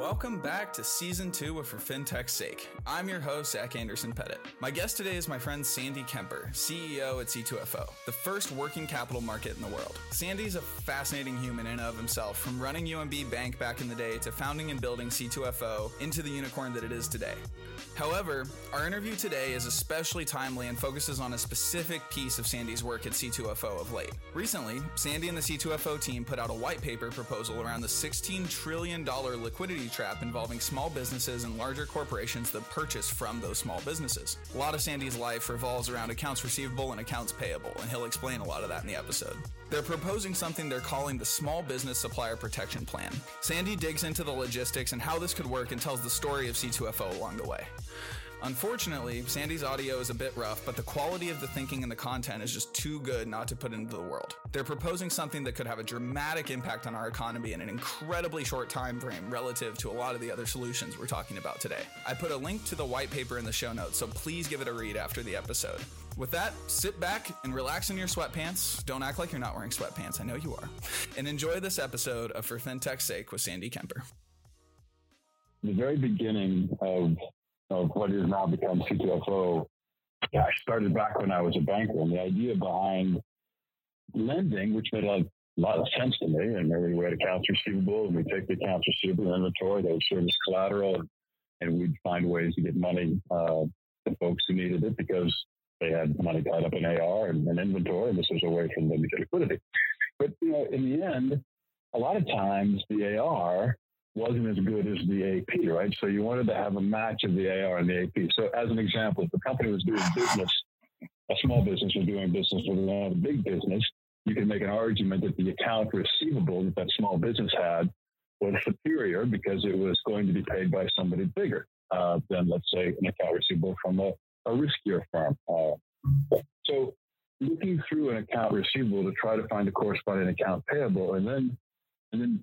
Welcome back to season two of For FinTech's Sake. I'm your host, Zach Anderson Pettit. My guest today is my friend Sandy Kemper, CEO at C2FO, the first working capital market in the world. Sandy's a fascinating human in and of himself, from running UMB Bank back in the day to founding and building C2FO into the unicorn that it is today. However, our interview today is especially timely and focuses on a specific piece of Sandy's work at C2FO of late. Recently, Sandy and the C2FO team put out a white paper proposal around the $16 trillion liquidity trap involving small businesses and larger corporations that purchase from those small businesses. A lot of Sandy's life revolves around accounts receivable and accounts payable, and he'll explain a lot of that in the episode. They're proposing something they're calling the Small Business Supplier Protection Plan. Sandy digs into the logistics and how this could work and tells the story of C2FO along the way. Unfortunately, Sandy's audio is a bit rough, but the quality of the thinking and the content is just too good not to put into the world. They're proposing something that could have a dramatic impact on our economy in an incredibly short time frame relative to a lot of the other solutions we're talking about today. I put a link to the white paper in the show notes, so please give it a read after the episode. With that, sit back and relax in your sweatpants. Don't act like you're not wearing sweatpants. I know you are. And enjoy this episode of For FinTech's Sake with Sandy Kemper. The very beginning of of what has now become C2FO, I started back when I was a banker. And the idea behind lending, which made a lot of sense to me, and we had accounts receivable, and we take the accounts receivable inventory, they would serve as collateral, and, and we'd find ways to get money uh, to folks who needed it because they had money tied up in AR and, and inventory, and this was a way for them to get liquidity. But you know, in the end, a lot of times the AR wasn't as good as the AP, right? So you wanted to have a match of the AR and the AP. So as an example, if the company was doing business, a small business was doing business with another big business, you could make an argument that the account receivable that that small business had was superior because it was going to be paid by somebody bigger uh, than, let's say, an account receivable from a, a riskier firm. Uh, so looking through an account receivable to try to find a corresponding account payable and then and then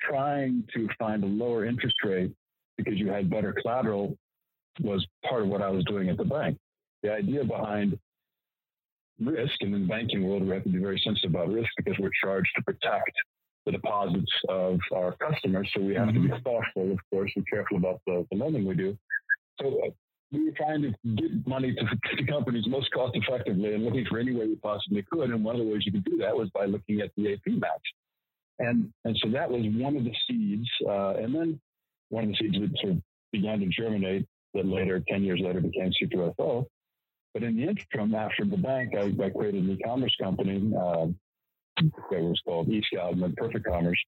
trying to find a lower interest rate because you had better collateral was part of what I was doing at the bank. The idea behind risk, and in the banking world, we have to be very sensitive about risk because we're charged to protect the deposits of our customers. So we have mm-hmm. to be mm-hmm. thoughtful, of course, and careful about the, the lending we do. So uh, we were trying to get money to, to companies most cost effectively and looking for any way we possibly could. And one of the ways you could do that was by looking at the AP match. And, and so that was one of the seeds. Uh, and then one of the seeds that sort of began to germinate that later, 10 years later, became C2FO. But in the interim, after the bank, I, I created an e-commerce company uh, that was called eScout and then Perfect Commerce.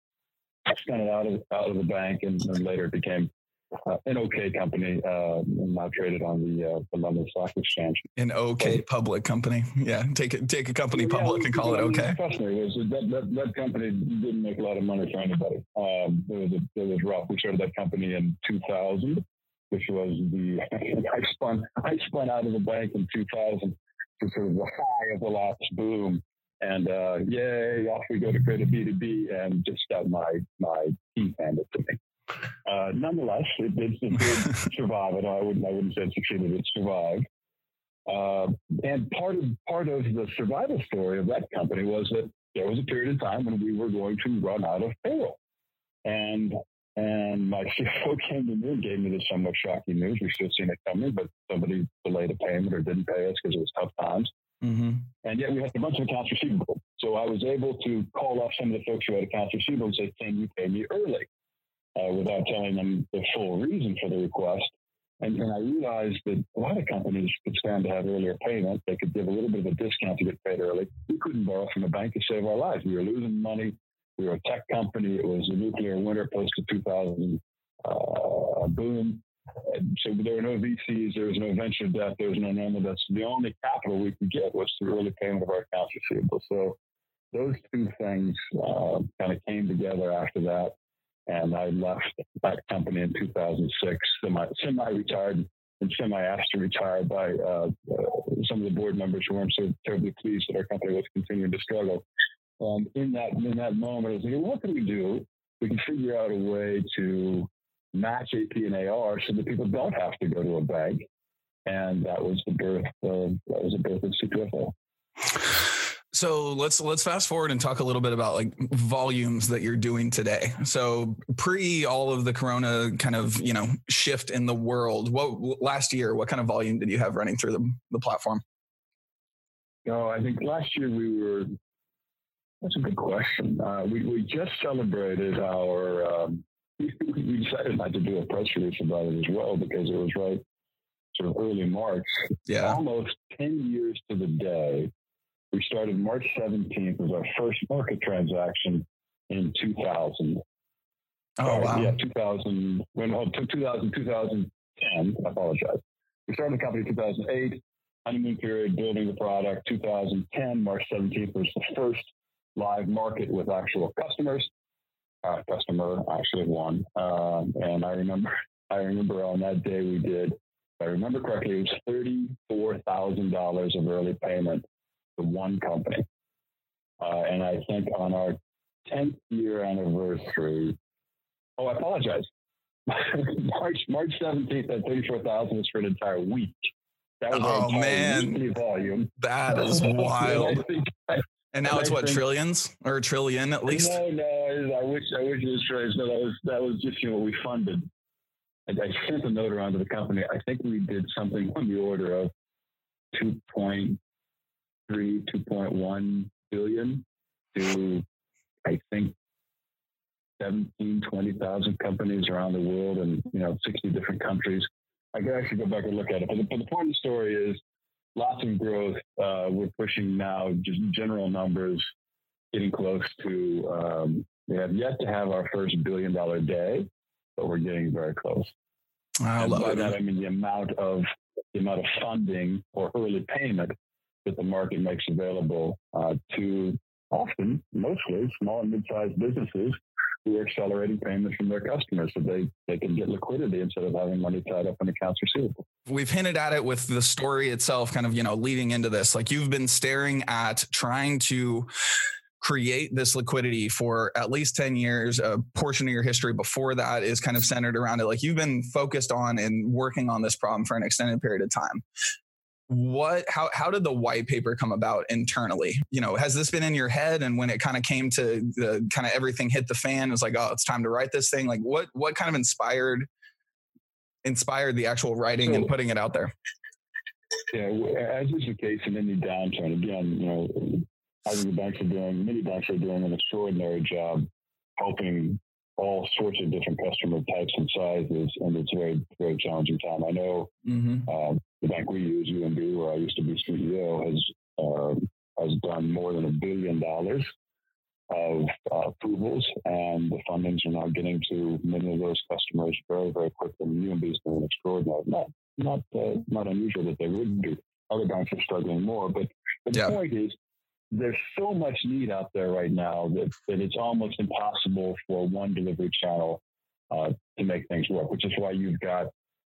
I spun it out of, out of the bank and, and later it became uh, an okay company, uh, now traded on the, uh, the London Stock Exchange. An okay public company, yeah. Take it, take a company yeah, public and call it okay. Trust me, was, that, that, that company didn't make a lot of money for anybody. Um, it was a, it was rough. We started that company in 2000, which was the I spun I spun out of the bank in 2000 to sort of the high of the last boom. And uh, yay, off we go to create a B2B and just got my my teeth handed to me. Uh, nonetheless, it, it, it did survive. And I wouldn't, I wouldn't say it succeeded. It survived. Uh, and part of part of the survival story of that company was that there was a period of time when we were going to run out of payroll, and and my CFO came to me and gave me this somewhat shocking news. We should have seen it coming, but somebody delayed a payment or didn't pay us because it was tough times. Mm-hmm. And yet we had a bunch of accounts receivable. So I was able to call up some of the folks who had accounts receivable and say, "Can you pay me early?" Uh, without telling them the full reason for the request. And, and I realized that a lot of companies could stand to have earlier payment. They could give a little bit of a discount to get paid early. We couldn't borrow from a bank to save our lives. We were losing money. We were a tech company. It was a nuclear winter post 2000 uh, boom. And so there were no VCs, there was no venture debt, there was no normal debt. So the only capital we could get was through early payment of our accounts receivable. So those two things uh, kind of came together after that and I left that company in 2006, semi, semi-retired and semi-asked to retire by uh, some of the board members who weren't so terribly pleased that our company was continuing to struggle. Um, in that in that moment, I was thinking, what can we do? We can figure out a way to match AP and AR so that people don't have to go to a bank. And that was the birth of that was the birth of C2FO. So let's let's fast forward and talk a little bit about like volumes that you're doing today. So pre all of the corona kind of, you know, shift in the world, what last year, what kind of volume did you have running through the, the platform? No, I think last year we were that's a good question. Uh, we, we just celebrated our, um, we decided not to do a press release about it as well because it was right sort of early March. Yeah. Almost 10 years to the day we started March 17th was our first market transaction in 2000. Oh, uh, wow. Yeah, 2000, when, oh, 2000, 2010, I apologize. We started the company in 2008, honeymoon period, building the product. 2010, March 17th was the first live market with actual customers. Uh, customer actually won. Um, and I remember, I remember on that day we did, if I remember correctly, it was $34,000 of early payment one company. Uh, and I think on our 10th year anniversary, oh, I apologize. March March 17th at 34,000 was for an entire week. That was oh man, volume. That is wild. I, and now it's what think, trillions or trillion at least. No, no. I wish I wish it was trillions. No, that was that was just you know what we funded. I, I sent a note around to the company. I think we did something on the order of two point 2.1 billion to, I think, 17, 20,000 companies around the world and, you know, 60 different countries. I could actually go back and look at it. But the, but the point of the story is lots of growth. Uh, we're pushing now just general numbers, getting close to, um, we have yet to have our first billion dollar day, but we're getting very close. I love by that, I mean the amount of the amount of funding or early payment that the market makes available uh, to often, mostly small and mid-sized businesses who are accelerating payments from their customers so they, they can get liquidity instead of having money tied up in accounts receivable. We've hinted at it with the story itself, kind of, you know, leading into this. Like you've been staring at trying to create this liquidity for at least 10 years. A portion of your history before that is kind of centered around it. Like you've been focused on and working on this problem for an extended period of time what how how did the white paper come about internally you know has this been in your head and when it kind of came to the kind of everything hit the fan it was like oh it's time to write this thing like what what kind of inspired inspired the actual writing and putting it out there yeah as is the case in any downturn again you know I think the banks are doing many banks are doing an extraordinary job helping all sorts of different customer types and sizes, and it's a very, very challenging time. I know mm-hmm. uh, the bank we use, UMB, where I used to be CEO, has uh, has done more than a billion dollars of uh, approvals, and the fundings are now getting to many of those customers very, very quickly. UMB is doing extraordinary. Not not uh, not unusual that they would do. Other banks are struggling more, but, but yeah. the point is there's so much need out there right now that, that it's almost impossible for one delivery channel uh, to make things work, which is why you've got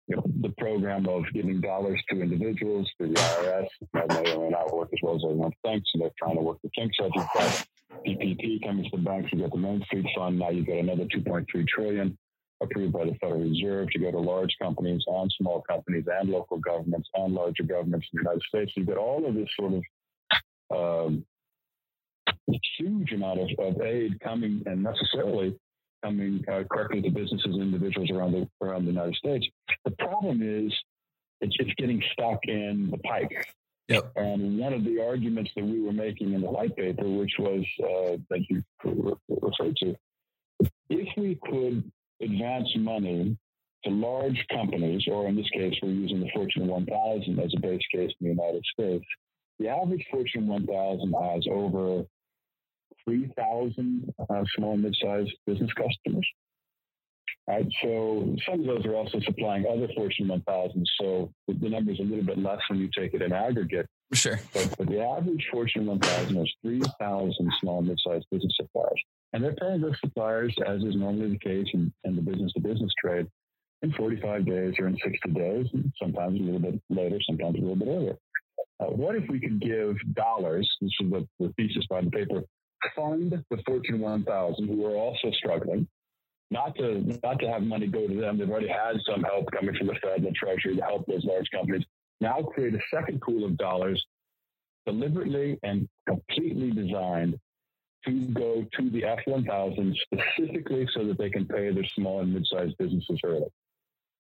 you know, the program of giving dollars to individuals through the IRS. That may or may not work as well as everyone thinks, and they're trying to work the kinks out. You've got PPP coming to the banks. You've got the Main Street Fund. Now you've got another 2.3 trillion approved by the Federal Reserve to go to large companies and small companies and local governments and larger governments in the United States. You've got all of this sort of um, huge amount of, of aid coming and necessarily coming uh, correctly to businesses and individuals around the around the United States. The problem is it's, it's getting stuck in the pipe. Yep. And one of the arguments that we were making in the white paper, which was uh, that you referred to, if we could advance money to large companies, or in this case, we're using the Fortune 1000 as a base case in the United States, the average Fortune 1000 has over 3,000 uh, small and mid-sized business customers. Right, so some of those are also supplying other Fortune 1000. So the, the number is a little bit less when you take it in aggregate. Sure. But, but the average Fortune 1000 is 3,000 small and mid-sized business suppliers. And they're paying those suppliers, as is normally the case in, in the business-to-business trade, in 45 days or in 60 days, and sometimes a little bit later, sometimes a little bit earlier. Uh, what if we could give dollars, this is the, the thesis by the paper, fund the Fortune 1000 who are also struggling, not to not to have money go to them. They've already had some help coming from the Fed and the Treasury to help those large companies. Now create a second pool of dollars deliberately and completely designed to go to the F1000 specifically so that they can pay their small and mid-sized businesses early.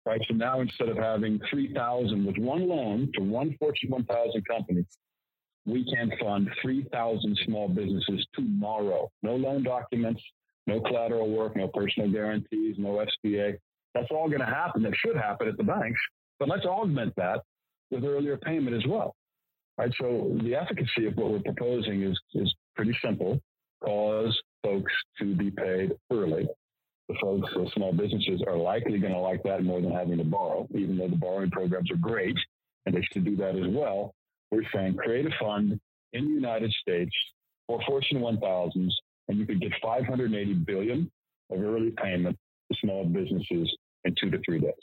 Right. So now instead of having 3,000 with one loan to one Fortune 1000 company, we can fund 3,000 small businesses tomorrow. No loan documents, no collateral work, no personal guarantees, no SBA. That's all going to happen. That should happen at the banks, but let's augment that with earlier payment as well. Right. So the efficacy of what we're proposing is, is pretty simple. Cause folks to be paid early. The folks, the small businesses are likely going to like that more than having to borrow, even though the borrowing programs are great and they should do that as well. We're saying create a fund in the United States for Fortune 1000s, and you could get 580 billion of early payment to small businesses in two to three days.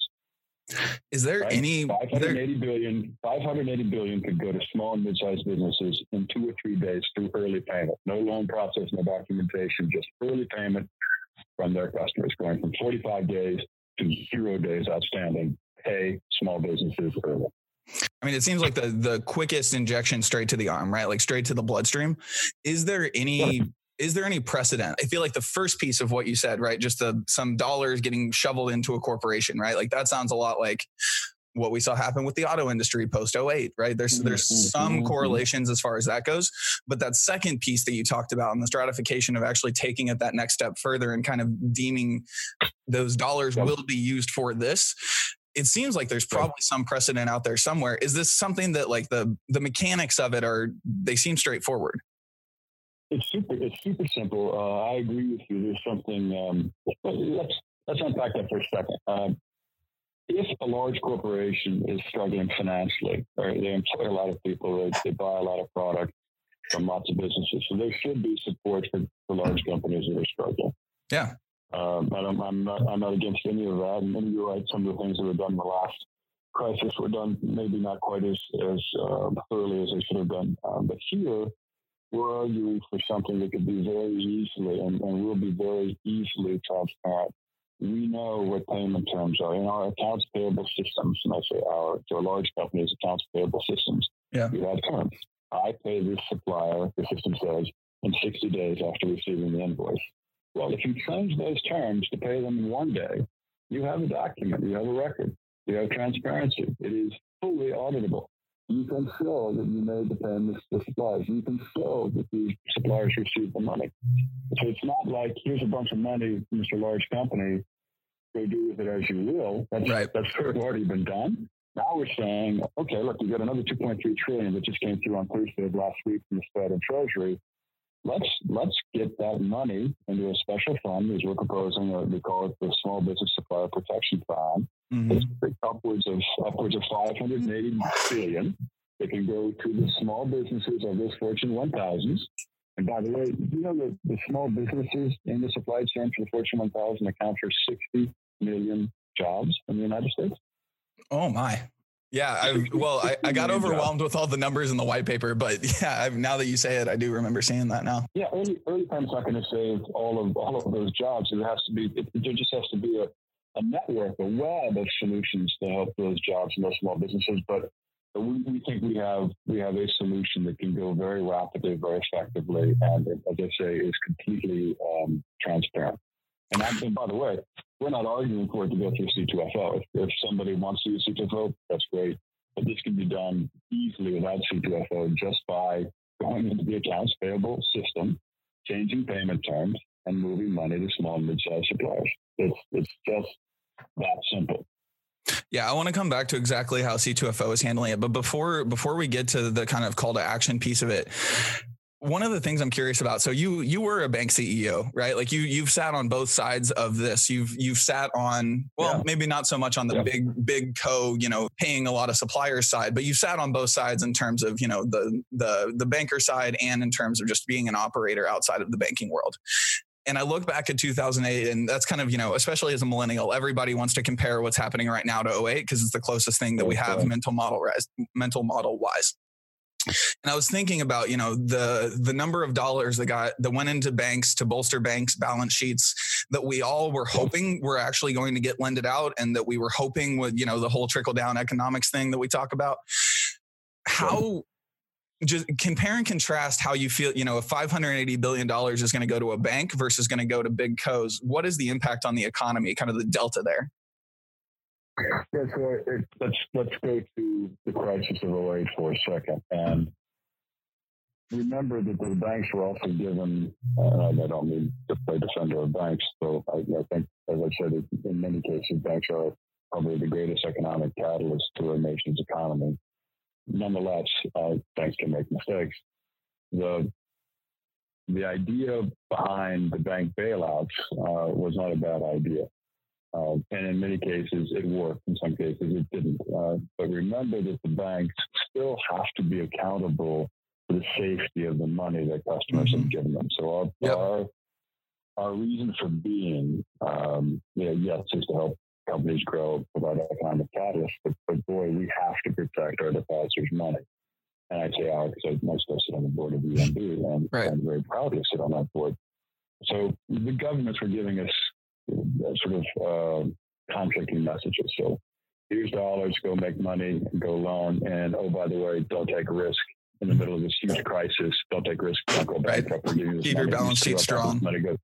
Is there right? any 580 there... billion, 580 billion could go to small and mid-sized businesses in two or three days through early payment. No loan process, no documentation, just early payment from their customers, going from 45 days to zero days outstanding. Pay small businesses early. I mean, it seems like the the quickest injection straight to the arm, right? Like straight to the bloodstream. Is there any is there any precedent? I feel like the first piece of what you said, right? Just the some dollars getting shoveled into a corporation, right? Like that sounds a lot like what we saw happen with the auto industry post 08, right? There's there's mm-hmm. some mm-hmm. correlations as far as that goes. But that second piece that you talked about and the stratification of actually taking it that next step further and kind of deeming those dollars yep. will be used for this it seems like there's probably some precedent out there somewhere. Is this something that like the the mechanics of it are they seem straightforward? It's super. It's super simple. Uh, I agree with you. There's something. Um, let's let's unpack that for a second. Um, if a large corporation is struggling financially, or they employ a lot of people, they, they buy a lot of product from lots of businesses, so there should be support for, for large companies that are struggling. Yeah. Um, but I'm, I'm, not I'm not against any of that. And you're right. Some of the things that were done in the last crisis were done maybe not quite as as uh, thoroughly as they should have been. Um, but here we're arguing for something that could be very easily and, and will be very easily transparent. We know what payment terms are in our accounts payable systems. And I say our to a large company's accounts payable systems. Yeah. We have terms. I pay this supplier, the system says, in 60 days after receiving the invoice. Well, if you change those terms to pay them in one day, you have a document, you have a record, you have transparency. It is fully auditable. You can show that you made the payments to suppliers. You can show that the suppliers received the money. So it's not like here's a bunch of money, Mr. Large Company, go do with it as you will. That's right. that's already been done. Now we're saying, okay, look, you got another 2.3 trillion that just came through on Thursday of last week from the Fed and Treasury let's let's get that money into a special fund, as we're proposing. Uh, we call it the Small Business Supplier Protection Fund. Mm-hmm. It's upwards of upwards of 580 billion that can go to the small businesses of those Fortune 1000s. And by the way, you know that the small businesses in the supply chain for the Fortune 1000 account for 60 million jobs in the United States? Oh my! Yeah, I, well, I, I got overwhelmed with all the numbers in the white paper, but yeah, I've, now that you say it, I do remember seeing that now. Yeah, early early time's not going to save all of all of those jobs. It has to be. It, there just has to be a, a network, a web of solutions to help those jobs and those small businesses. But we, we think we have we have a solution that can go very rapidly, very effectively, and as I say, is completely um, transparent. And, and by the way, we're not arguing for it to go through C2FO. If, if somebody wants to use C2FO, that's great. But this can be done easily without C2FO just by going into the accounts payable system, changing payment terms, and moving money to small and mid-sized suppliers. It's, it's just that simple. Yeah, I want to come back to exactly how C2FO is handling it, but before before we get to the kind of call to action piece of it, one of the things I'm curious about. So you you were a bank CEO, right? Like you you've sat on both sides of this. You've you've sat on well, yeah. maybe not so much on the yeah. big big co, you know, paying a lot of suppliers side, but you've sat on both sides in terms of you know the the the banker side and in terms of just being an operator outside of the banking world. And I look back at 2008, and that's kind of, you know, especially as a millennial, everybody wants to compare what's happening right now to 08 because it's the closest thing that we have mental model mental model wise. And I was thinking about, you know, the the number of dollars that got that went into banks to bolster banks' balance sheets that we all were mm-hmm. hoping were actually going to get lended out, and that we were hoping with, you know, the whole trickle down economics thing that we talk about. How just compare and contrast how you feel, you know, if $580 billion is going to go to a bank versus going to go to big co's, what is the impact on the economy, kind of the delta there? Yeah, so it, let's let's go to the crisis of 08 for a second, and remember that the banks were also given. Uh, I don't mean to play defender of banks, so I, I think, as I said, in many cases, banks are probably the greatest economic catalyst to a nation's economy. Nonetheless, uh, banks can make mistakes. The the idea behind the bank bailouts uh, was not a bad idea. Uh, and in many cases, it worked. In some cases, it didn't. Uh, but remember that the banks still have to be accountable for the safety of the money that customers mm-hmm. have given them. So our yep. our, our reason for being, um, you know, yes, is to help companies grow, provide economic catalyst. But, but boy, we have to protect our depositors' money. And I say our because I still sit on the board of UMB, and right. I'm very proud to sit on that board. So the governments were giving us sort of uh, conflicting messages. So here's dollars, go make money, go loan, and oh by the way, don't take a risk in the middle of this huge crisis. Don't take risk. Don't go bankrupt. Right. Keep your balance sheet strong. Money goes.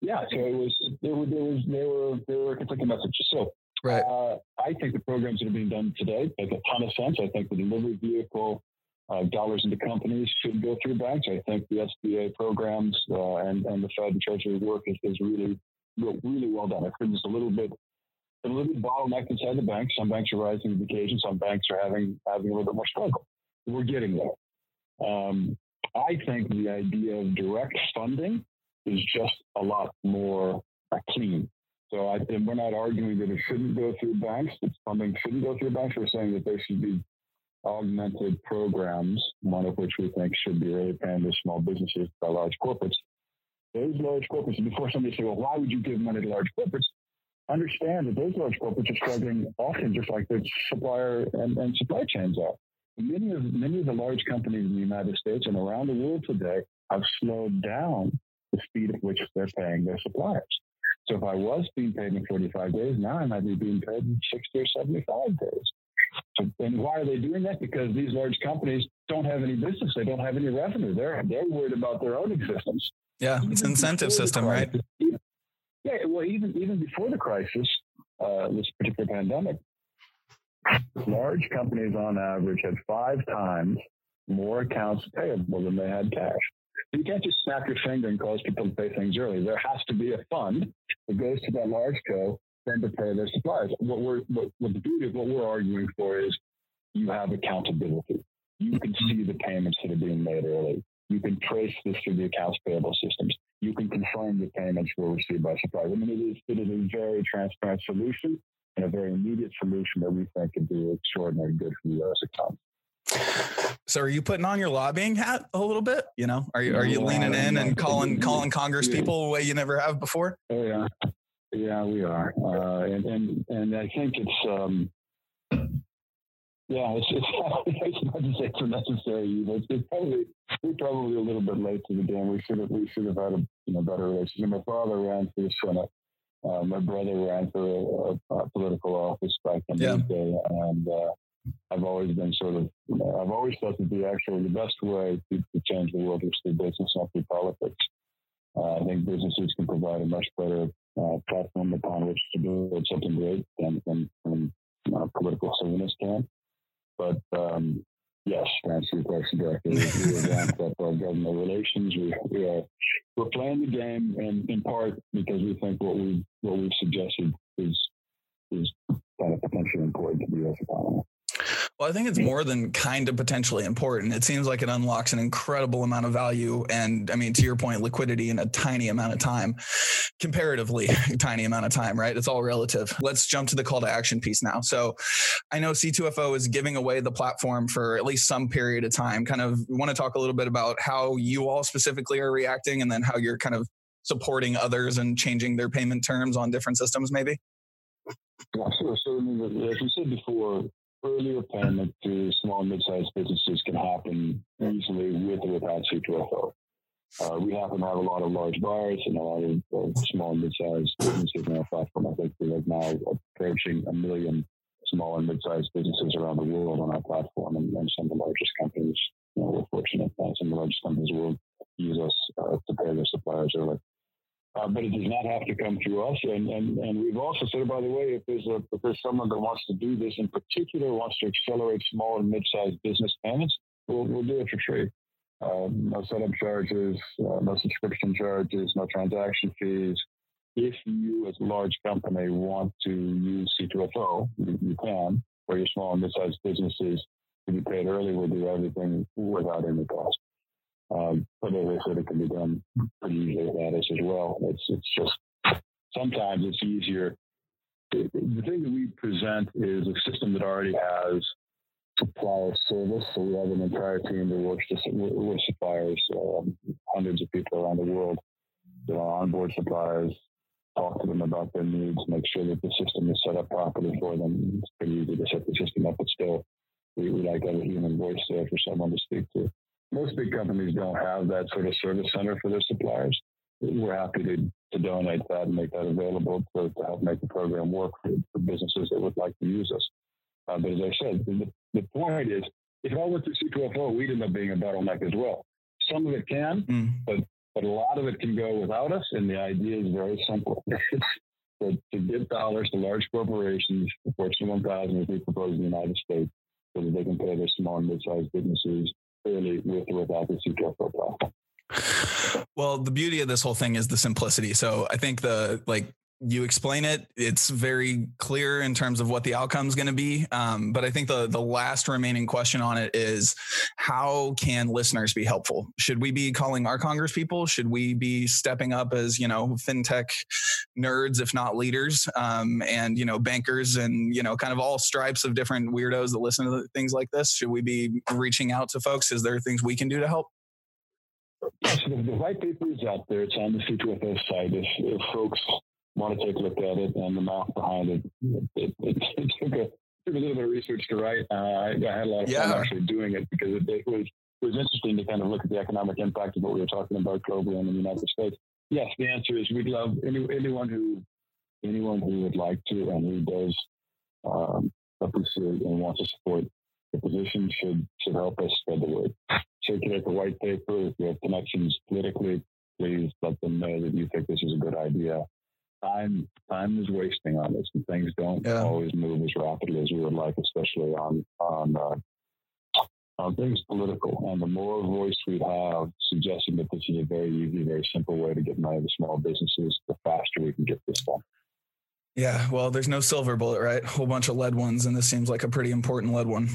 Yeah, so it was there were there was there were there were conflicting messages. So right. Uh, I think the programs that are being done today make a ton of sense. I think the delivery vehicle uh, dollars into companies should go through banks. I think the SBA programs uh, and and the Fed and Treasury work is, is really really well done. I think it's a little bit a little bit bottlenecked inside the banks. Some banks are rising to the occasion. Some banks are having having a little bit more struggle. We're getting there. Um, I think the idea of direct funding is just a lot more clean. So I, we're not arguing that it shouldn't go through banks. That funding shouldn't go through banks. We're saying that there should be augmented programs, one of which we think should be really paying to small businesses by large corporates those large corporates, before somebody say, well, why would you give money to large corporates? Understand that those large corporates are struggling often just like the supplier and, and supply chains are. Many of many of the large companies in the United States and around the world today have slowed down the speed at which they're paying their suppliers. So if I was being paid in 45 days, now I might be being paid in 60 or 75 days. So, and why are they doing that? Because these large companies don't have any business. They don't have any revenue. They're, they're worried about their own existence. Yeah, it's an incentive system, right? Yeah, well, even even before the crisis, uh, this particular pandemic, large companies on average had five times more accounts payable than they had cash. You can't just snap your finger and cause people to pay things early. There has to be a fund that goes to that large co then to pay their suppliers. What we're what, what the beauty of what we're arguing for is you have accountability. You can see the payments that are being made early. You can trace this through the accounts payable systems. You can confirm the payments were received by suppliers. I mean, it is, it is a very transparent solution and a very immediate solution that we think could be extraordinarily good for the U.S. economy. So, are you putting on your lobbying hat a little bit? You know, are you are you leaning in and calling calling Congress people the way you never have before? Oh yeah, yeah, we are, uh, and and and I think it's um, yeah, it's, it's, it's not to say it's a necessary evil. It's, it's probably we're probably a little bit late to the game. We should have we should have had a you know better relationship. My father ran for the Senate. Uh, my brother ran for a, a, political office back in yeah. the day, and uh, I've always been sort of you know, I've always thought that the actual the best way to, to change the world is through business, not through politics. Uh, I think businesses can provide a much better uh, platform upon which to build something great than, than, than uh, political silliness can. But um, yes, to answer your question directly, we are our government relations. We, we are we're playing the game, and in part because we think what we what we've suggested is is kind of potentially important to the U.S. economy. Well, I think it's more than kind of potentially important. It seems like it unlocks an incredible amount of value. And I mean, to your point, liquidity in a tiny amount of time, comparatively tiny amount of time, right? It's all relative. Let's jump to the call to action piece now. So I know C2FO is giving away the platform for at least some period of time. Kind of want to talk a little bit about how you all specifically are reacting and then how you're kind of supporting others and changing their payment terms on different systems, maybe? Yeah, sure. So, as we said before, earlier payment to small and mid-sized businesses can happen easily with or without C2FO. Uh, we happen to have a lot of large buyers and a lot of small and mid-sized businesses on our platform. I think we are now approaching a million small and mid-sized businesses around the world on our platform, and, and some of the largest companies you know, we're fortunate that some of the largest companies will use us uh, to pay their suppliers early. Uh, but it does not have to come through us. And, and, and we've also said, by the way, if there's, a, if there's someone that wants to do this in particular, wants to accelerate small and mid-sized business payments, we'll, we'll do it for free. Um, no setup charges, uh, no subscription charges, no transaction fees. If you, as a large company, want to use C2FO, you, you can. For your small and mid-sized businesses, to be paid early, we'll do everything without any cost. Um, but as I said, it can be done pretty easily with us as well. It's it's just sometimes it's easier. The, thing that we present is a system that already has supplier service. So we have an entire team that works to, with suppliers, um, hundreds of people around the world that are onboard suppliers, talk to them about their needs, make sure that the system is set up properly for them. It's pretty easy to set the system up, but still, we, we like to have a human voice there for someone to speak to most big companies don't have that sort of service center for their suppliers. We're happy to, to donate that and make that available to, to help make the program work for, for businesses that would like to use us. Uh, but as I said, the, the point is, if all went through C2FO, we'd end up being a bottleneck as well. Some of it can, mm. but but a lot of it can go without us. And the idea is very simple: to, to give dollars to large corporations, Fortune 1000, as we propose in the United States, so that they can pay their small and mid-sized businesses clearly with or without the C2FO. Well, the beauty of this whole thing is the simplicity. So I think the like you explain it it's very clear in terms of what the outcome is going to be. Um, but i think the the last remaining question on it is how can listeners be helpful? Should we be calling our congress people? Should we be stepping up as you know fintech nerds if not leaders? Um, and you know bankers and you know kind of all stripes of different weirdos that listen to things like this should we be reaching out to folks? Is there things we can do to help? Yes, the, the white paper is out there. It's on the C2FO site. If, if folks want to take a look at it and the math behind it. It, it, it took, a, took a little bit of research to write. Uh, I, I, had a lot of yeah. fun actually doing it because it, it, was it was interesting to kind of look at the economic impact of what we were talking about globally and in the United States. Yes, the answer is we'd love any, anyone who anyone who would like to and who does um, appreciate and want to support the position should should help us spread the word. Circulate the white paper. If you have connections politically, please let them know that you think this is a good idea time time is wasting on this, and things don't yeah. always move as rapidly as we would like, especially on on uh, on things political. And the more voice we have suggesting that this is a very easy, very simple way to get money to small businesses, the faster we can get this done. Yeah, well, there's no silver bullet, right? A whole bunch of lead ones, and this seems like a pretty important lead one.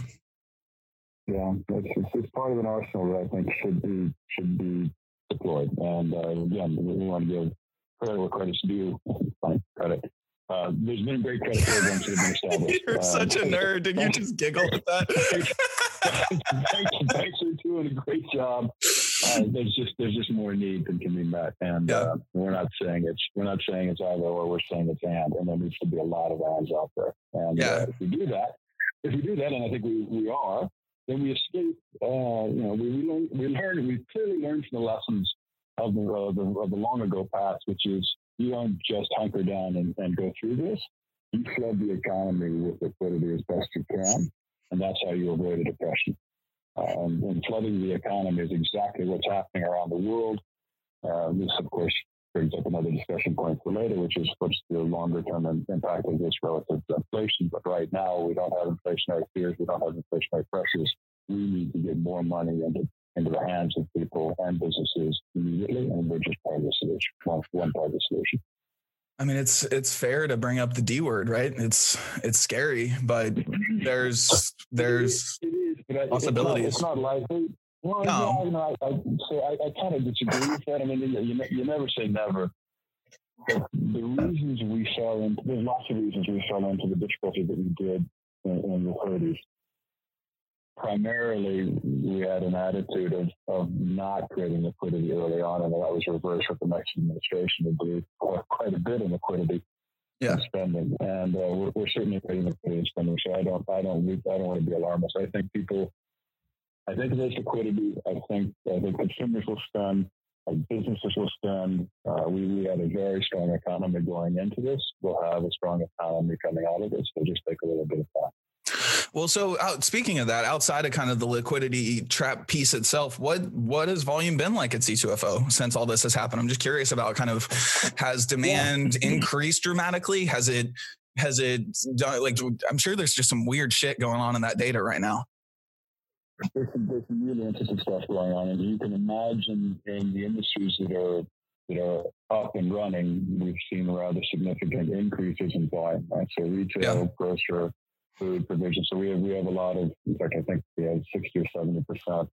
Yeah, it's, it's, it's part of an arsenal that I think should be should be deployed. And uh, again, we want to give credit where credit's due. Fine, credit. Uh, there's been great credit programs that have been established. You're um, such a nerd. Did you just giggle at that? banks, banks are doing a great job. Uh, there's just there's just more need than can be met, and yeah. uh, we're not saying it's we're not saying it's either or. We're saying it's and, and there needs to be a lot of ands out there. And yeah. uh, if we do that, if we do that, and I think we we are, then we escape. Uh, you know, we we learn we learn we clearly learned from the lessons of the, of the, of the long ago past, which is you don't just hunker down and, and go through this. You flood the economy with liquidity as best you can, and that's how you avoid a depression. Um, and flooding the economy is exactly what's happening around the world. Uh, this, of course, brings up another discussion point for later, which is what's the longer term impact of this relative to inflation. But right now, we don't have inflationary fears, we don't have inflationary pressures. We need to get more money into into the hands of people and businesses immediately, and we're just part of the solution, one, one part of the solution. I mean, it's it's fair to bring up the D word, right? It's it's scary, but there's there's it is, it is, possibilities. It's not, it's not likely. Well, no. yeah, you know, I, I, so I, I kind of disagree with that. I mean, you, you, you never say never. But the reasons we fell into, there's lots of reasons we fell into the difficulty that we did in, in the 30s primarily we had an attitude of, of not creating liquidity early on, and that was reversed with the Mexican administration to do quite a bit of liquidity yeah. spending, and uh, we're, we're, certainly creating liquidity spending. So I don't, I don't, I don't want to be alarmist. I think people, I think there's liquidity. I think, I think consumers will spend. businesses will spend. Uh, we, we had a very strong economy going into this. We'll have a strong economy coming out of this. It'll just take a little bit of time. Well, so out, speaking of that, outside of kind of the liquidity trap piece itself, what what has volume been like at C2FO since all this has happened? I'm just curious about kind of has demand yeah. increased dramatically? Has it has it done like I'm sure there's just some weird shit going on in that data right now. There's some, there's some really interesting stuff going on, and you can imagine in the industries that are that are up and running, we've seen rather significant increases in volume. Right? So retail, yeah. grocer, food provision. So we have we have a lot of. In fact, I think we have sixty or seventy percent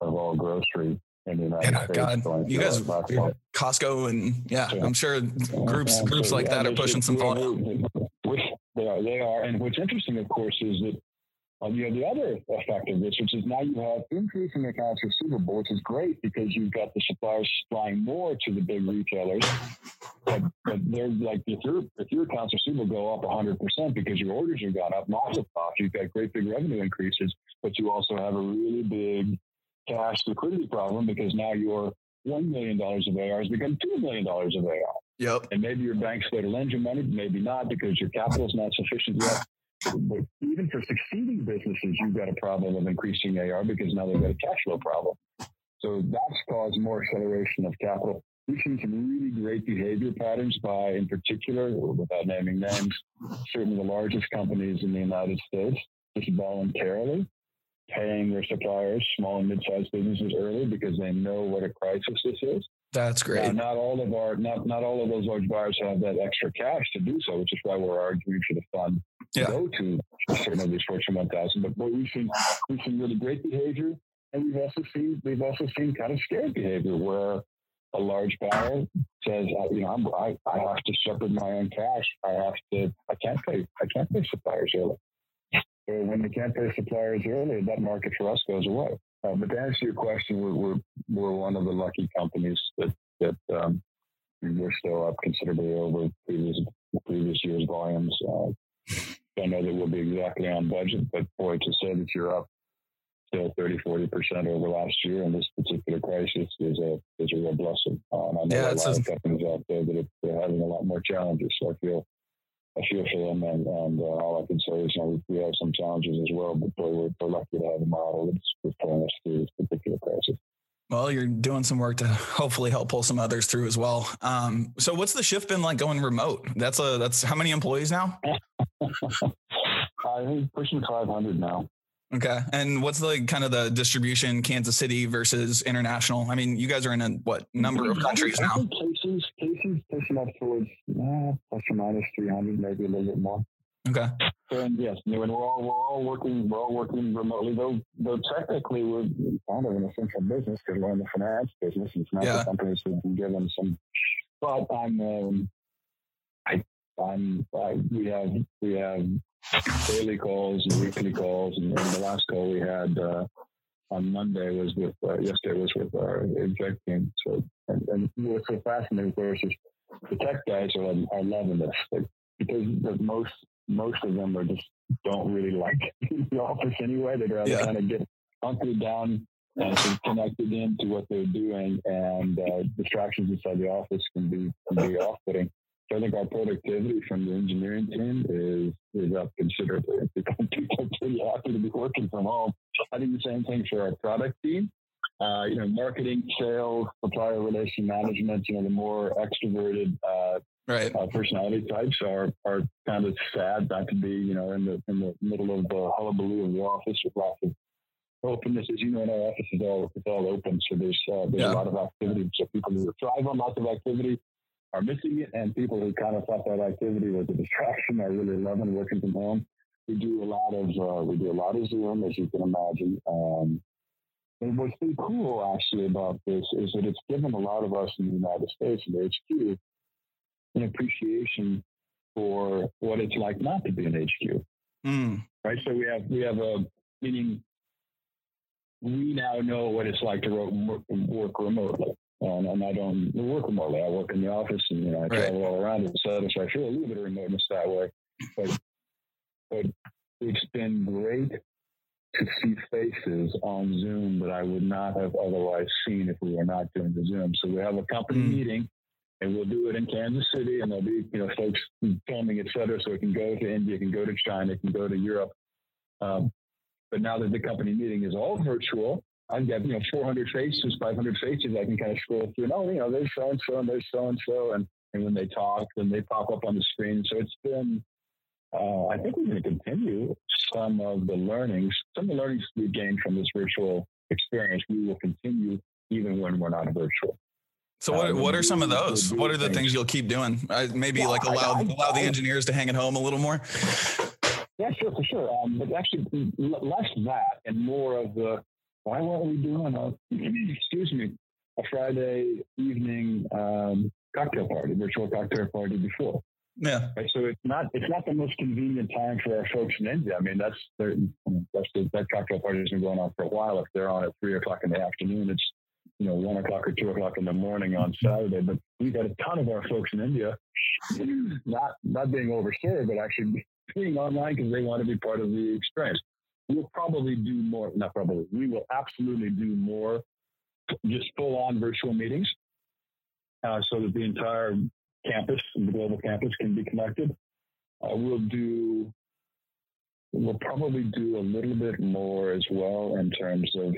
of all grocery in the United yeah, uh, States. God, you guys, Costco, and yeah, I'm sure groups uh-huh. groups like that are pushing some volume. They are, they are, and what's interesting, of course, is that um, you have the other effect of this, which is now you have increasing accounts receivable, which is great because you've got the suppliers supplying more to the big retailers. But, but they're like, if your if your accounts receivable go up 100% because your orders have gone up, massive cost, you've got great big revenue increases, but you also have a really big cash liquidity problem because now your $1 million of AR has become $2 million of AR. Yep. And maybe your bank's there to lend you money, maybe not because your capital is not sufficient yet. But even for succeeding businesses, you've got a problem of increasing AR because now they've got a cash flow problem. So that's caused more acceleration of capital. We've seen some really great behavior patterns by, in particular, without naming names, certainly the largest companies in the United States, just voluntarily paying their suppliers, small and mid-sized businesses early because they know what a crisis this is. That's great. Now, not all of our not not all of those large buyers have that extra cash to do so, which is why we're arguing for the fund to yeah. go to certain of these Fortune 1000. But boy, we've seen we've seen really great behavior, and we've also seen we've also seen kind of scared behavior where a large buyer says, uh, you know, I'm, I I have to shepherd my own cash. I have to. I can't pay. I can't pay suppliers early. So when they can't pay suppliers early, that market for us goes away. Uh, but to answer your question, we're, we're, we're one of the lucky companies that that um, we're still up considerably over previous previous year's volumes. Uh, don't know that we'll be exactly on budget, but boy, to say that you're up still 30, 40 percent over last year in this particular crisis is a is a real blessing. Uh, and I know yeah, a lot a, of companies out there that are having a lot more challenges. So I feel I feel for them, and, and uh, all I can say is, you know, we, have some challenges as well, but we're, we're lucky to have a model that's, that's pulling us through this particular crisis. Well, you're doing some work to hopefully help pull some others through as well. Um, so, what's the shift been like going remote? That's a that's how many employees now? I think pushing 500 now. Okay. And what's the kind of the distribution Kansas City versus international? I mean, you guys are in a what number of countries now? Cases, cases pushing up towards uh, plus or minus 300, maybe a little bit more. Okay. And yes, and we're all we're all working we're all working remotely. Though though technically we're kind of an essential business because we're in the finance business. And finance yeah. companies have been given some. But I'm um, I I'm I, we have we have daily calls and weekly calls. And, and the last call we had uh, on Monday was with, uh, yesterday was with our exec team. So, and, and what's so fascinating, of course, is the tech guys are, are loving this like, because most, most of them are just don't really like the office anyway. They'd rather yeah. kind of get hunkered down and connected into what they're doing and uh, distractions inside the office can be, can be off-putting. So I think our productivity from the engineering team is is up considerably. People are pretty happy to be working from home. I think the same thing for our product team. Uh, you know, marketing, sales, supplier relation management. You know, the more extroverted uh, right. uh, personality types are are kind of sad not to be you know in the in the middle of the hullabaloo of the office with lots of openness. As you know, in our office is all it's all open, so there's uh, there's yeah. a lot of activity. So people who thrive on lots of activity are missing it, and people who kind of thought that activity was a distraction are really loving working from home. We do a lot of uh, we do a lot of Zoom, as you can imagine. Um, and what's been cool actually about this is that it's given a lot of us in the United States and HQ an appreciation for what it's like not to be an HQ. Mm. Right. So we have we have a meaning we now know what it's like to work remotely. And, and I don't work remotely. I work in the office and you know I right. travel all around it. So, so I feel a little bit of remoteness that way. But but it's been great to see faces on Zoom that I would not have otherwise seen if we were not doing the Zoom. So we have a company mm. meeting and we'll do it in Kansas City and there'll be, you know, folks filming, et cetera. So it can go to India, it can go to China, it can go to Europe. Um, but now that the company meeting is all virtual, I've got you know 400 faces, 500 faces. I can kind of scroll through. And, oh, you know, there's so and so, and there's so and so, and and when they talk, then they pop up on the screen. So it's been. Uh, I think we're going to continue some of the learnings, some of the learnings we gained from this virtual experience. We will continue even when we're not virtual. So what, what are some of those? What are the things you'll keep doing? Uh, maybe like allow I, I, allow the engineers to hang at home a little more. Yeah, sure, for sure. Um, but actually, less that and more of the why weren't we doing a excuse me a Friday evening um, cocktail party, virtual cocktail party before? Yeah. Right, so it's not it's not the most convenient time for our folks in India. I mean, that's that's the, that cocktail party has been going on for a while. If they're on at three o'clock in the afternoon, it's you know, one o'clock or two o'clock in the morning on Saturday. But we've got a ton of our folks in India not not being overserved, but actually being online because they want to be part of the experience. We'll probably do more, not probably, we will absolutely do more just full on virtual meetings uh, so that the entire campus, the global campus, can be connected. Uh, we'll do, we'll probably do a little bit more as well in terms of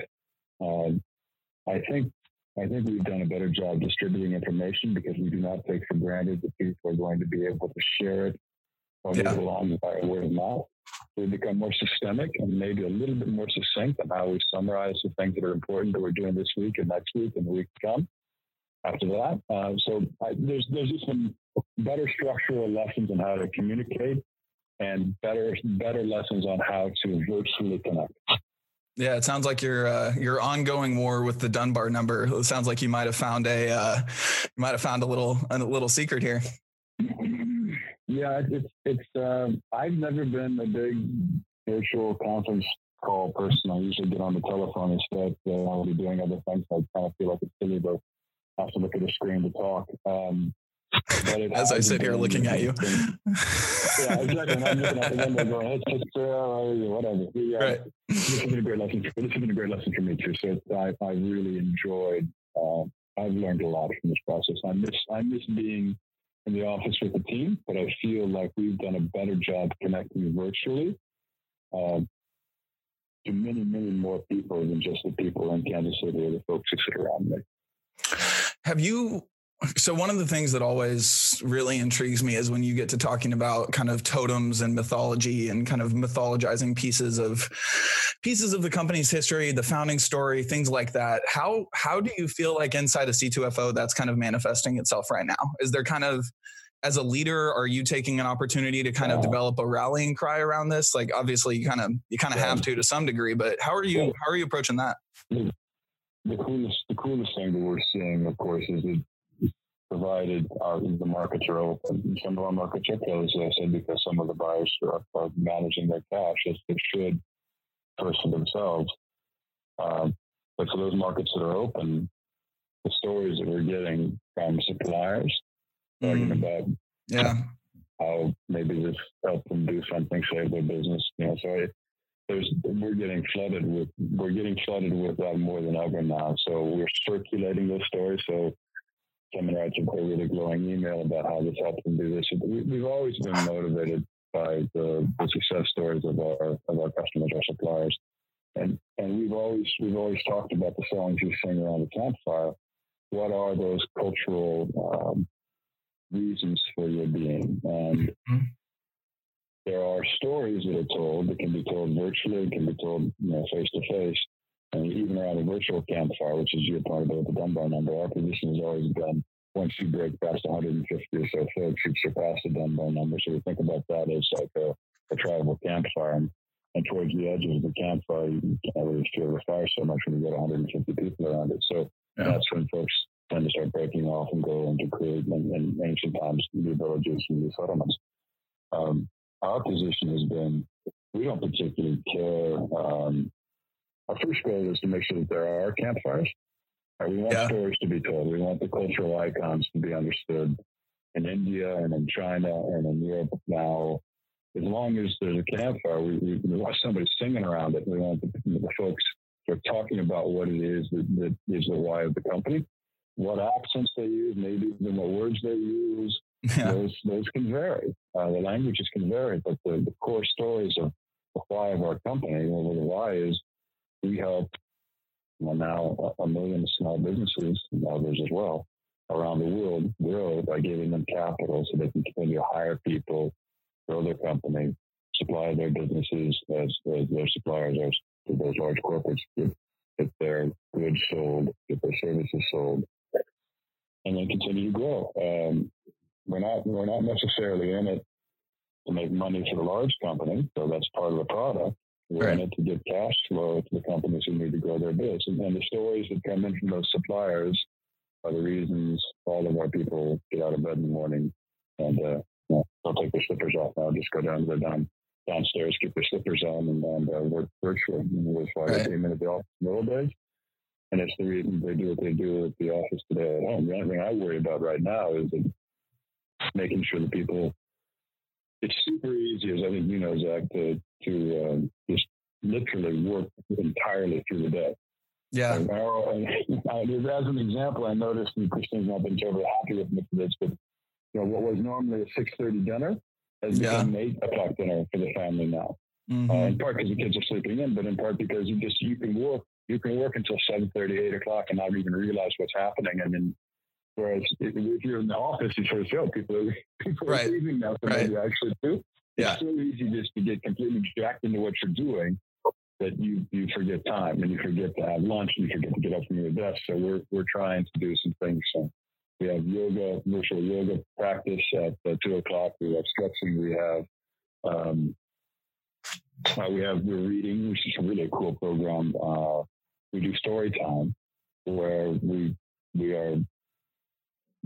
uh, I think I think we've done a better job distributing information because we do not take for granted that people are going to be able to share it or yeah. move along by word of mouth. We've become more systemic and maybe a little bit more succinct on how we summarize the things that are important that we're doing this week and next week and the week to come. After that, uh, so I, there's there's just some better structural lessons on how to communicate and better better lessons on how to virtually connect. Yeah, it sounds like your uh, your ongoing war with the Dunbar number. It sounds like you might have found a uh, you might have found a little a little secret here. Yeah, it's it's. Um, I've never been a big virtual conference call person. I usually get on the telephone instead. Uh, I'll be doing other things. I kind of feel like it's silly to have to look at a screen to talk. Um, As I sit here looking at you. yeah, exactly. I'm looking out the window going, it's just, uh, whatever. Yeah, right. This has been a great lesson. For, this has been a great lesson for me too. So I, I really enjoyed. Uh, I've learned a lot from this process. I miss I miss being in the office with the team, but I feel like we've done a better job connecting virtually uh, to many, many more people than just the people in Kansas City or the folks who sit around me. Have you so one of the things that always really intrigues me is when you get to talking about kind of totems and mythology and kind of mythologizing pieces of pieces of the company's history, the founding story, things like that. How how do you feel like inside of C2FO that's kind of manifesting itself right now? Is there kind of as a leader, are you taking an opportunity to kind of develop a rallying cry around this? Like obviously you kind of you kind of yeah. have to to some degree, but how are you how are you approaching that? The coolest the coolest thing that we're seeing, of course, is that provided our, the markets are open. Some of our markets are closed, as I said, because some of the buyers are, are managing their cash as they should first for themselves. Um, but for those markets that are open, the stories that we're getting from suppliers mm. talking about yeah. how maybe this helped them do something, save their business. You know, so it, there's we're getting flooded with we're getting flooded with that more than ever now. So we're circulating those stories. So someone writes a really glowing email about how this helped them do this. We, have always been motivated by the, the, success stories of our of our customers, our suppliers, and and we've always we've always talked about the songs you sing around the campfire. What are those cultural um, reasons for your being? And mm-hmm. there are stories that are told that can be told virtually, can be told you know face to face and even around a virtual campfire, which is your point about the Dunbar number, our position has always been once you break past 150 or so folks, you've surpassed the Dunbar number. So we think about that as like a, a tribal campfire. And, and towards the edges of the campfire, you can't really feel the fire so much when you get 150 people around it. So yeah. that's when folks tend to start breaking off and go into create in, in ancient times new villages and new settlements. Um, our position has been we don't particularly care um, our first goal is to make sure that there are campfires. Uh, we want yeah. stories to be told. We want the cultural icons to be understood in India and in China and in Europe now. As long as there's a campfire, we, we, we want somebody singing around it. We want the, the folks are talking about what it is that, that is the why of the company, what accents they use, maybe even the words they use. Yeah. Those those can vary. Uh, the languages can vary, but the, the core stories of the why of our company. Well, the why is we help well, now a million small businesses and others as well around the world grow by giving them capital so they can continue to hire people, grow their company, supply their businesses as, as their suppliers are to those large corporates, get, get their goods sold, get their services sold, and then continue to grow. Um, we're not we're not necessarily in it to make money for the large company, so that's part of the product. We're right. in it to get cash flow to the companies who need to grow their business. And, and the stories that come in from those suppliers are the reasons all of our people get out of bed in the morning and uh, you know, don't take their slippers off now. Just go down to the down, downstairs, keep their slippers on, and, and uh, work virtually. And that's why right. I came into the office in the old days. And it's the reason they do what they do at the office today at home. The only thing I worry about right now is making sure that people it's super easy, as I think you know, Zach, to to um, just literally work entirely through the day. Yeah. And, and, as an example, I noticed, and Christine's not been terribly happy with me for this, but you know, what was normally a six thirty dinner has yeah. become eight o'clock dinner for the family now. Mm-hmm. Uh, in part because the kids are sleeping in, but in part because you just you can work you can work until seven thirty eight o'clock and not even realize what's happening. And then Whereas if you're in the office, you sort of show people are, people right. are leaving now, so right. maybe actually do. Yeah. It's so easy just to get completely jacked into what you're doing that you you forget time and you forget to have lunch and you forget to get up from your desk. So we're we're trying to do some things. So we have yoga, virtual yoga practice at uh, two o'clock. We have stretching. We have um, uh, we have we're reading, which is a really cool program. Uh, we do story time where we we are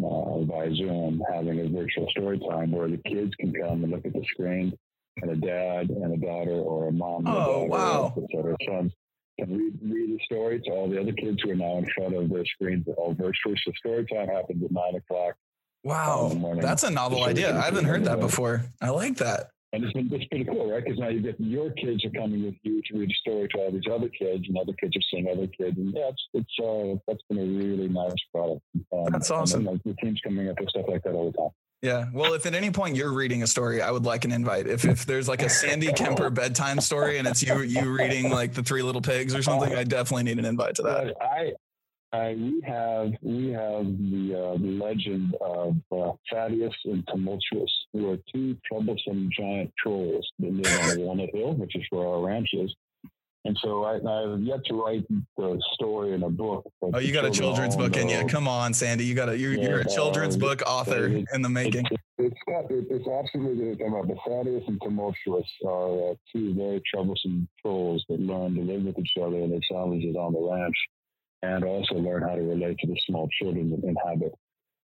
uh, by Zoom having a virtual story time where the kids can come and look at the screen and a dad and a daughter or a mom and oh, a wow. or a son can read, read the story to all the other kids who are now in front of their screens all virtually. So story time happens at nine o'clock. Wow. That's a novel idea. I haven't heard that before. I like that. And it's, been, it's pretty cool, right? Because now you get your kids are coming with you to read a story to all these other kids, and other kids are seeing other kids, and yeah, it's it's uh, that's been a really nice product. Um, that's awesome. Then, like, the team's coming up with stuff like that all the time. Yeah. Well, if at any point you're reading a story, I would like an invite. If if there's like a Sandy Kemper bedtime story and it's you you reading like the Three Little Pigs or something, I definitely need an invite to that. I uh, we have we have the, uh, legend of uh, Thaddeus and Tumultuous, who are two troublesome giant trolls that live on Walnut Hill, which is where our ranch is. And so I, I have yet to write the story in a book. Oh, you got a children's book in you. Come on, Sandy. You got a you're, yeah, you're a children's book author it, in the making. It, it's got it, it's absolutely come up. Thaddeus and Tumultuous are uh, two very troublesome trolls that learn to live with each other and their challenges on the ranch and also learn how to relate to the small children that inhabit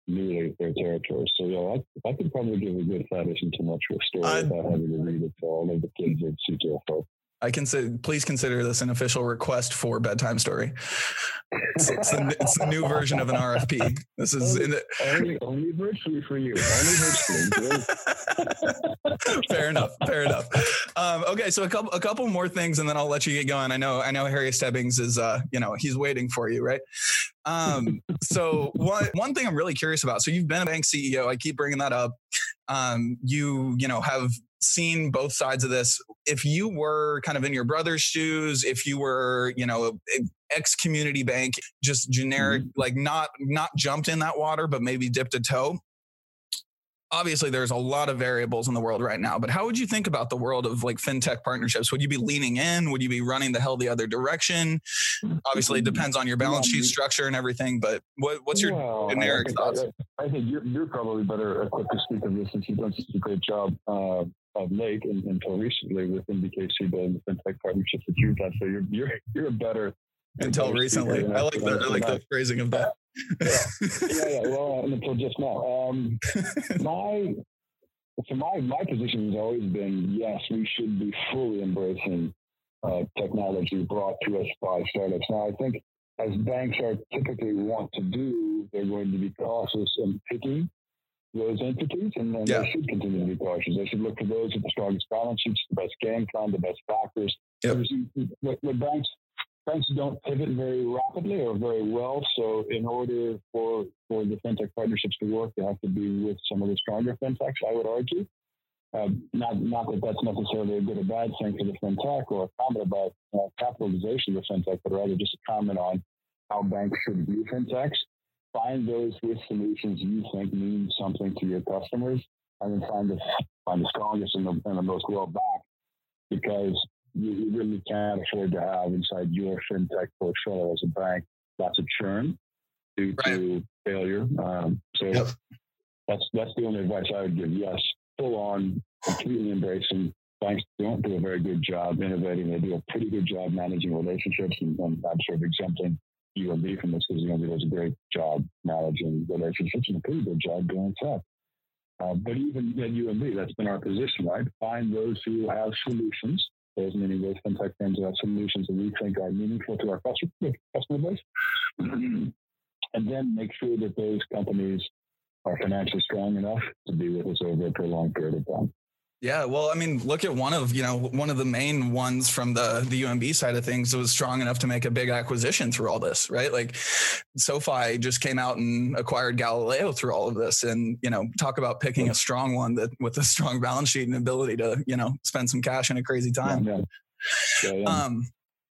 newly their territories. So, yeah, I, I could probably give a good Federation to much of a story I, without having to read it to all of the kids at C2FO. I can say, please consider this an official request for bedtime story. It's, it's, the, it's the new version of an RFP. This is only, in the, only, only virtually for you. Only virtually. fair enough. Fair enough. Um, okay, so a couple a couple more things, and then I'll let you get going. I know I know Harry Stebbings is uh, you know he's waiting for you, right? Um, so one one thing I'm really curious about. So you've been a bank CEO. I keep bringing that up. Um, you you know have seen both sides of this. If you were kind of in your brother's shoes, if you were, you know, ex community bank, just generic, mm-hmm. like not not jumped in that water, but maybe dipped a toe. Obviously, there's a lot of variables in the world right now, but how would you think about the world of like fintech partnerships? Would you be leaning in? Would you be running the hell the other direction? Obviously, it depends on your balance sheet structure and everything, but what, what's your well, generic I think, thoughts? I, I think you're, you're, probably better equipped to speak of this since you've done such a great job uh, of late and, until recently with NBKC building the fintech partnerships that you've done. So you're you're you're a better until recently. I like the I like the phrasing of that. yeah, yeah, yeah. Well, until just now. Um, my so my my position has always been yes, we should be fully embracing uh, technology brought to us by startups. Now, I think as banks are typically want to do, they're going to be cautious and picky those entities, and then yeah. they should continue to be cautious. They should look for those with the strongest balance sheets, the best game plan, the best factors. Yep. What, what banks banks don't pivot very rapidly or very well. So in order for for the fintech partnerships to work, they have to be with some of the stronger fintechs. I would argue. uh, not not that that's necessarily a good or bad thing for the fintech or a comment about uh, capitalization of the fintech, but rather just a comment on how banks should view fintechs. Find those with solutions you think mean something to your customers, and then find the find the strongest and the, and the most well backed, because you, you really can't afford to have inside your fintech portfolio as a bank lots of churn due right. to failure. Um, so yep. that's that's the only advice I would give. Yes, full on, completely embracing. Banks don't do a very good job innovating. They do a pretty good job managing relationships, and, and sort of exempting UMB from this because UMB does a great job managing relationships and a pretty good job doing tech. Uh, but even at UMB, that's been our position, right? Find those who have solutions, those meaning those fintech firms who have solutions that we think are meaningful to our customer, customer base, and then make sure that those companies are financially strong enough to be with us over a prolonged period of time. Yeah, well, I mean, look at one of you know one of the main ones from the the UMB side of things was strong enough to make a big acquisition through all this, right? Like SoFi just came out and acquired Galileo through all of this, and you know, talk about picking a strong one that with a strong balance sheet and ability to you know spend some cash in a crazy time. Yeah, yeah. Yeah, um,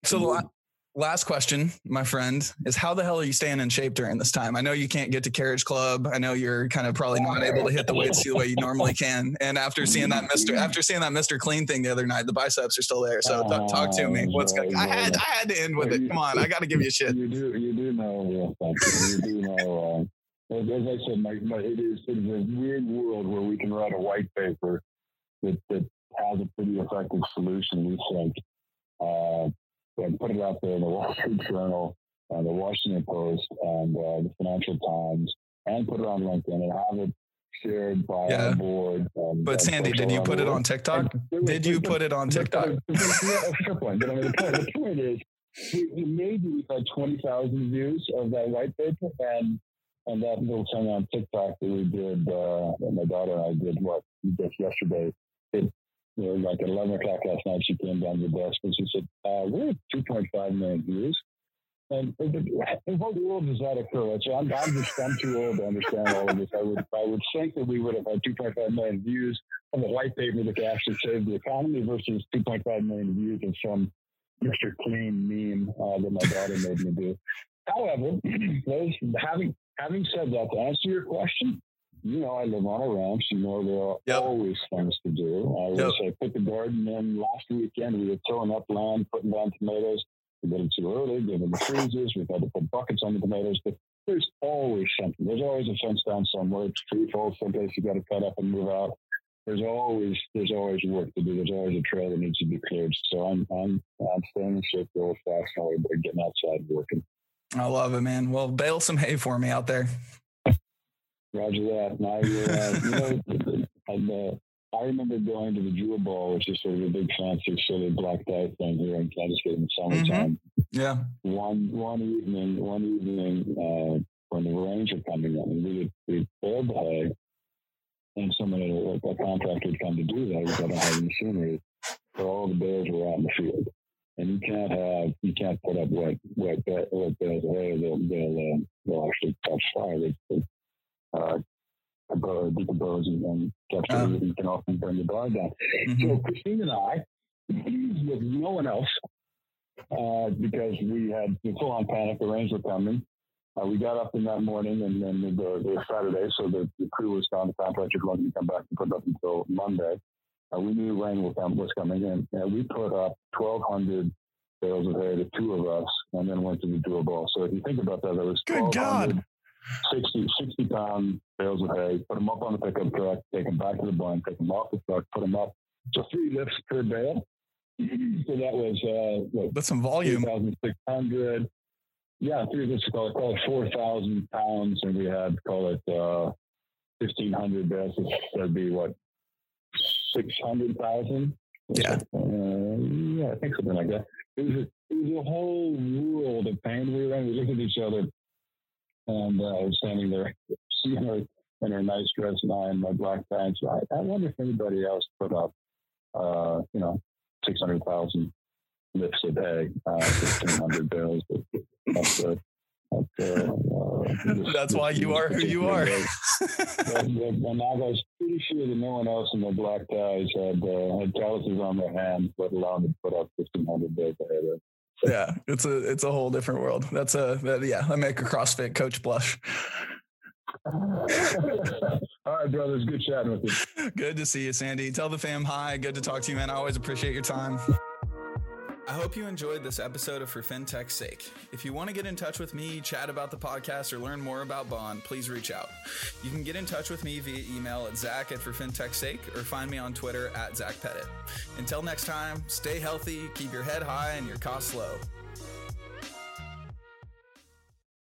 so the, last question, my friend, is how the hell are you staying in shape during this time? I know you can't get to Carriage Club. I know you're kind of probably not able to hit the weights the way you normally can. And after seeing that Mister, after seeing that Mister Clean thing the other night, the biceps are still there. So talk, talk to me. What's going? I had I had to end with it. Come on, I got to give you shit. You do you do know you do know. Uh, as I said, my, my, it is a weird world where we can write a white paper that, that has a pretty effective solution. We think. Uh, and put it out there in the Wall Street Journal, uh, the Washington Post, and uh, the Financial Times, and put it on LinkedIn and have it shared by yeah. our board. Um, but Sandy, did you put it on TikTok? did you put it on TikTok? Fair point. But I mean, the point, the point is, we, we maybe we've had 20,000 views of that white paper, and and that little thing on TikTok that we did, uh, my daughter and I did what just yesterday, it you know, like at 11 o'clock last night, she came down to the desk and she said, uh, we're at 2.5 million views. And in what world does that occur? So I'm, I'm just I'm too old to understand all of this. I would I would think that we would have had 2.5 million views of a white paper that actually save the economy versus 2.5 million views of some Mr. Clean meme uh, that my daughter made me do. However, those having having said that, to answer your question, you know, I live on a ranch. You know, there are yep. always things to do. I yep. I put the garden in last weekend. We were tilling up land, putting down tomatoes. We did it too early, giving the freezes. We've had to put buckets on the tomatoes, but there's always something. There's always a fence down somewhere. It's tree falls someplace you got to cut up and move out. There's always there's always work to do. There's always a trail that needs to be cleared. So I'm I'm I'm staying in shape the old fashioned way, but getting outside working. I love it, man. Well, bale some hay for me out there. Roger that. And I, uh, you know, uh, I remember going to the Jewel Ball, which is sort of a big fancy silly black tie thing here in Connecticut in the summertime. Mm-hmm. Yeah. One one evening, one evening uh, when the rains were coming in, and we we baled the hay, and someone, a, a contractor had come to do that. Don't have machinery, so all the bales were out in the field. And you can't have you can't put up wet wet wet of hay. They'll they'll, uh, they'll actually catch fire. They, they uh, decompose and, and capture uh, you can often burn the bar down. Mm-hmm. So Christine and I, with no one else, uh, because we had the full on panic, the rains were coming. Uh, we got up in that morning and then the, the Saturday, so the, the crew was gone. The contractor wasn't to come back and put up until Monday. Uh, we knew rain was, was coming in, and we put up 1,200 bales of hay, the two of us, and then went to the Ball. So if you think about that, that was good God. 60, 60 pound bales of hay, put them up on the pickup truck, take them back to the barn, take them off the truck, put them up. So three lifts per bale. So that was uh, what, that's some volume. 3,600. Yeah, three lifts call it, call it 4,000 pounds, and we had call it uh, 1,500 bales. That'd be what 600,000. Yeah. Uh, yeah, I think something like that. It was, a, it was a whole world of pain. We were in. We looked at each other and uh, I was standing there, seeing her in her nice dress and I in my black pants. I, I wonder if anybody else put up, uh, you know, 600,000 lifts a day, uh, 1,500 barrels. That's, uh, uh, That's why you are who you are. and I was pretty sure that no one else in the black ties had uh, had calluses on their hands, let alone to put up fifteen hundred days ahead of. Yeah, it's a it's a whole different world. That's a that, yeah. I make a CrossFit coach blush. All right, brothers. Good chatting with you. Good to see you, Sandy. Tell the fam hi. Good to talk to you, man. I always appreciate your time. I hope you enjoyed this episode of For FinTech's Sake. If you want to get in touch with me, chat about the podcast, or learn more about Bond, please reach out. You can get in touch with me via email at zach at For FinTech's Sake or find me on Twitter at Zach Pettit. Until next time, stay healthy, keep your head high, and your costs low.